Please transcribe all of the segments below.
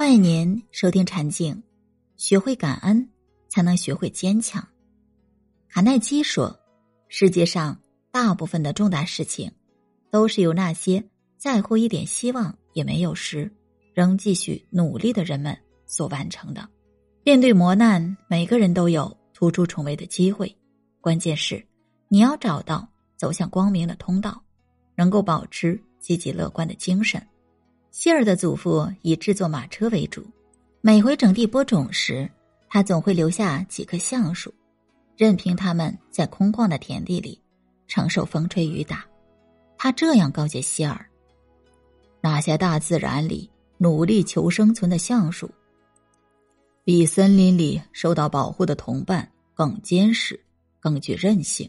欢迎您收听禅静，学会感恩，才能学会坚强。卡耐基说：“世界上大部分的重大事情，都是由那些在乎一点希望也没有时，仍继续努力的人们所完成的。面对磨难，每个人都有突出重围的机会，关键是你要找到走向光明的通道，能够保持积极乐观的精神。”希尔的祖父以制作马车为主，每回整地播种时，他总会留下几棵橡树，任凭它们在空旷的田地里承受风吹雨打。他这样告诫希尔：“那些大自然里努力求生存的橡树，比森林里受到保护的同伴更坚实、更具韧性。”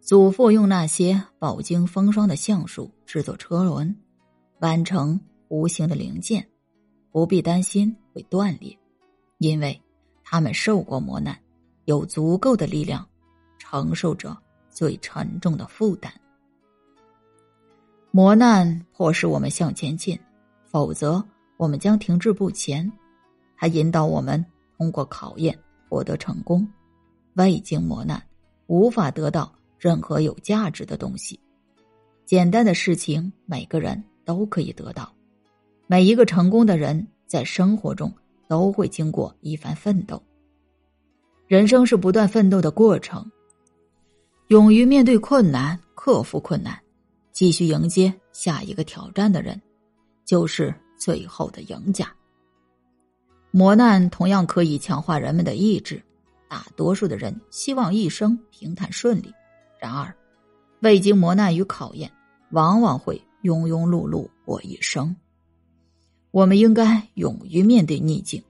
祖父用那些饱经风霜的橡树制作车轮。完成无形的零件，不必担心会断裂，因为他们受过磨难，有足够的力量承受着最沉重的负担。磨难迫使我们向前进，否则我们将停滞不前。它引导我们通过考验获得成功。未经磨难，无法得到任何有价值的东西。简单的事情，每个人。都可以得到。每一个成功的人在生活中都会经过一番奋斗。人生是不断奋斗的过程。勇于面对困难，克服困难，继续迎接下一个挑战的人，就是最后的赢家。磨难同样可以强化人们的意志。大多数的人希望一生平坦顺利，然而，未经磨难与考验，往往会。庸庸碌碌过一生。我们应该勇于面对逆境，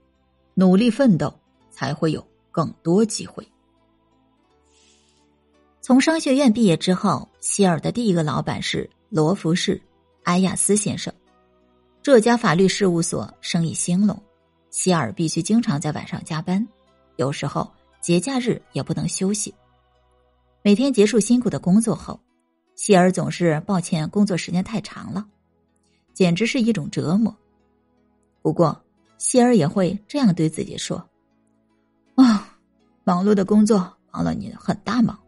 努力奋斗，才会有更多机会。从商学院毕业之后，希尔的第一个老板是罗福士埃亚斯先生。这家法律事务所生意兴隆，希尔必须经常在晚上加班，有时候节假日也不能休息。每天结束辛苦的工作后。希尔总是抱歉，工作时间太长了，简直是一种折磨。不过，希尔也会这样对自己说：“啊，忙碌的工作帮了你很大忙，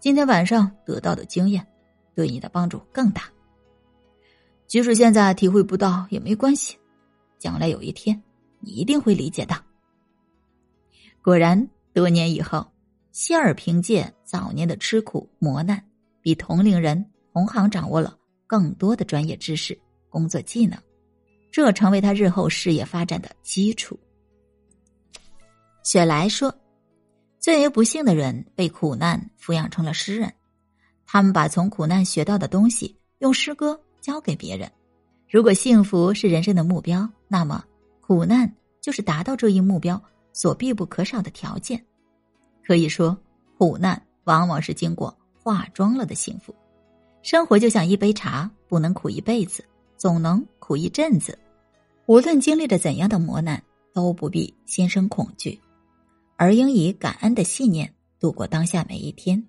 今天晚上得到的经验对你的帮助更大。即使现在体会不到也没关系，将来有一天你一定会理解的。”果然，多年以后，希尔凭借早年的吃苦磨难。比同龄人同行掌握了更多的专业知识、工作技能，这成为他日后事业发展的基础。雪莱说：“最为不幸的人被苦难抚养成了诗人，他们把从苦难学到的东西用诗歌教给别人。如果幸福是人生的目标，那么苦难就是达到这一目标所必不可少的条件。可以说，苦难往往是经过。”化妆了的幸福，生活就像一杯茶，不能苦一辈子，总能苦一阵子。无论经历着怎样的磨难，都不必心生恐惧，而应以感恩的信念度过当下每一天。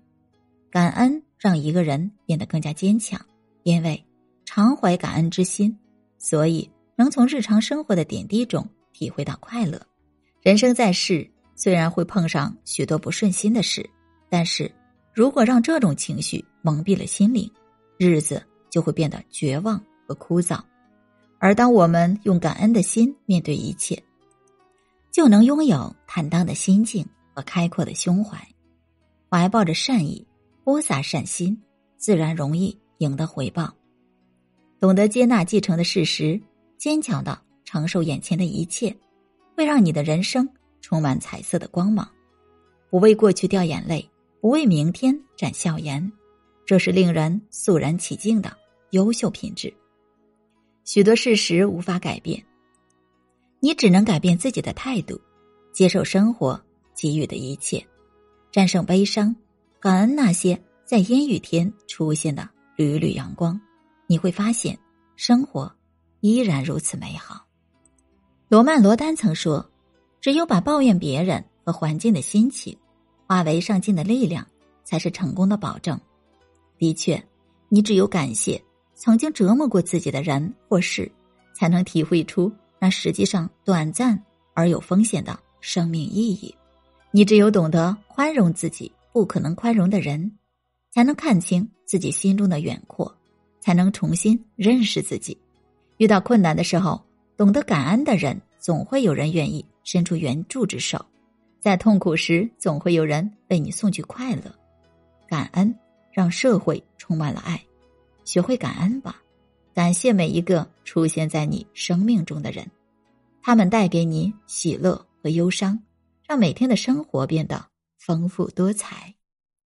感恩让一个人变得更加坚强，因为常怀感恩之心，所以能从日常生活的点滴中体会到快乐。人生在世，虽然会碰上许多不顺心的事，但是。如果让这种情绪蒙蔽了心灵，日子就会变得绝望和枯燥；而当我们用感恩的心面对一切，就能拥有坦荡的心境和开阔的胸怀。怀抱着善意，播撒善心，自然容易赢得回报。懂得接纳继承的事实，坚强的承受眼前的一切，会让你的人生充满彩色的光芒。不为过去掉眼泪。不为明天展笑颜，这是令人肃然起敬的优秀品质。许多事实无法改变，你只能改变自己的态度，接受生活给予的一切，战胜悲伤，感恩那些在阴雨天出现的缕缕阳光。你会发现，生活依然如此美好。罗曼·罗丹曾说：“只有把抱怨别人和环境的心情。”化为上进的力量，才是成功的保证。的确，你只有感谢曾经折磨过自己的人或事，才能体会出那实际上短暂而有风险的生命意义。你只有懂得宽容自己不可能宽容的人，才能看清自己心中的远阔，才能重新认识自己。遇到困难的时候，懂得感恩的人，总会有人愿意伸出援助之手；在痛苦时，总会有人为你送去快乐。感恩让社会充满了爱，学会感恩吧。感谢每一个出现在你生命中的人，他们带给你喜乐和忧伤，让每天的生活变得丰富多彩。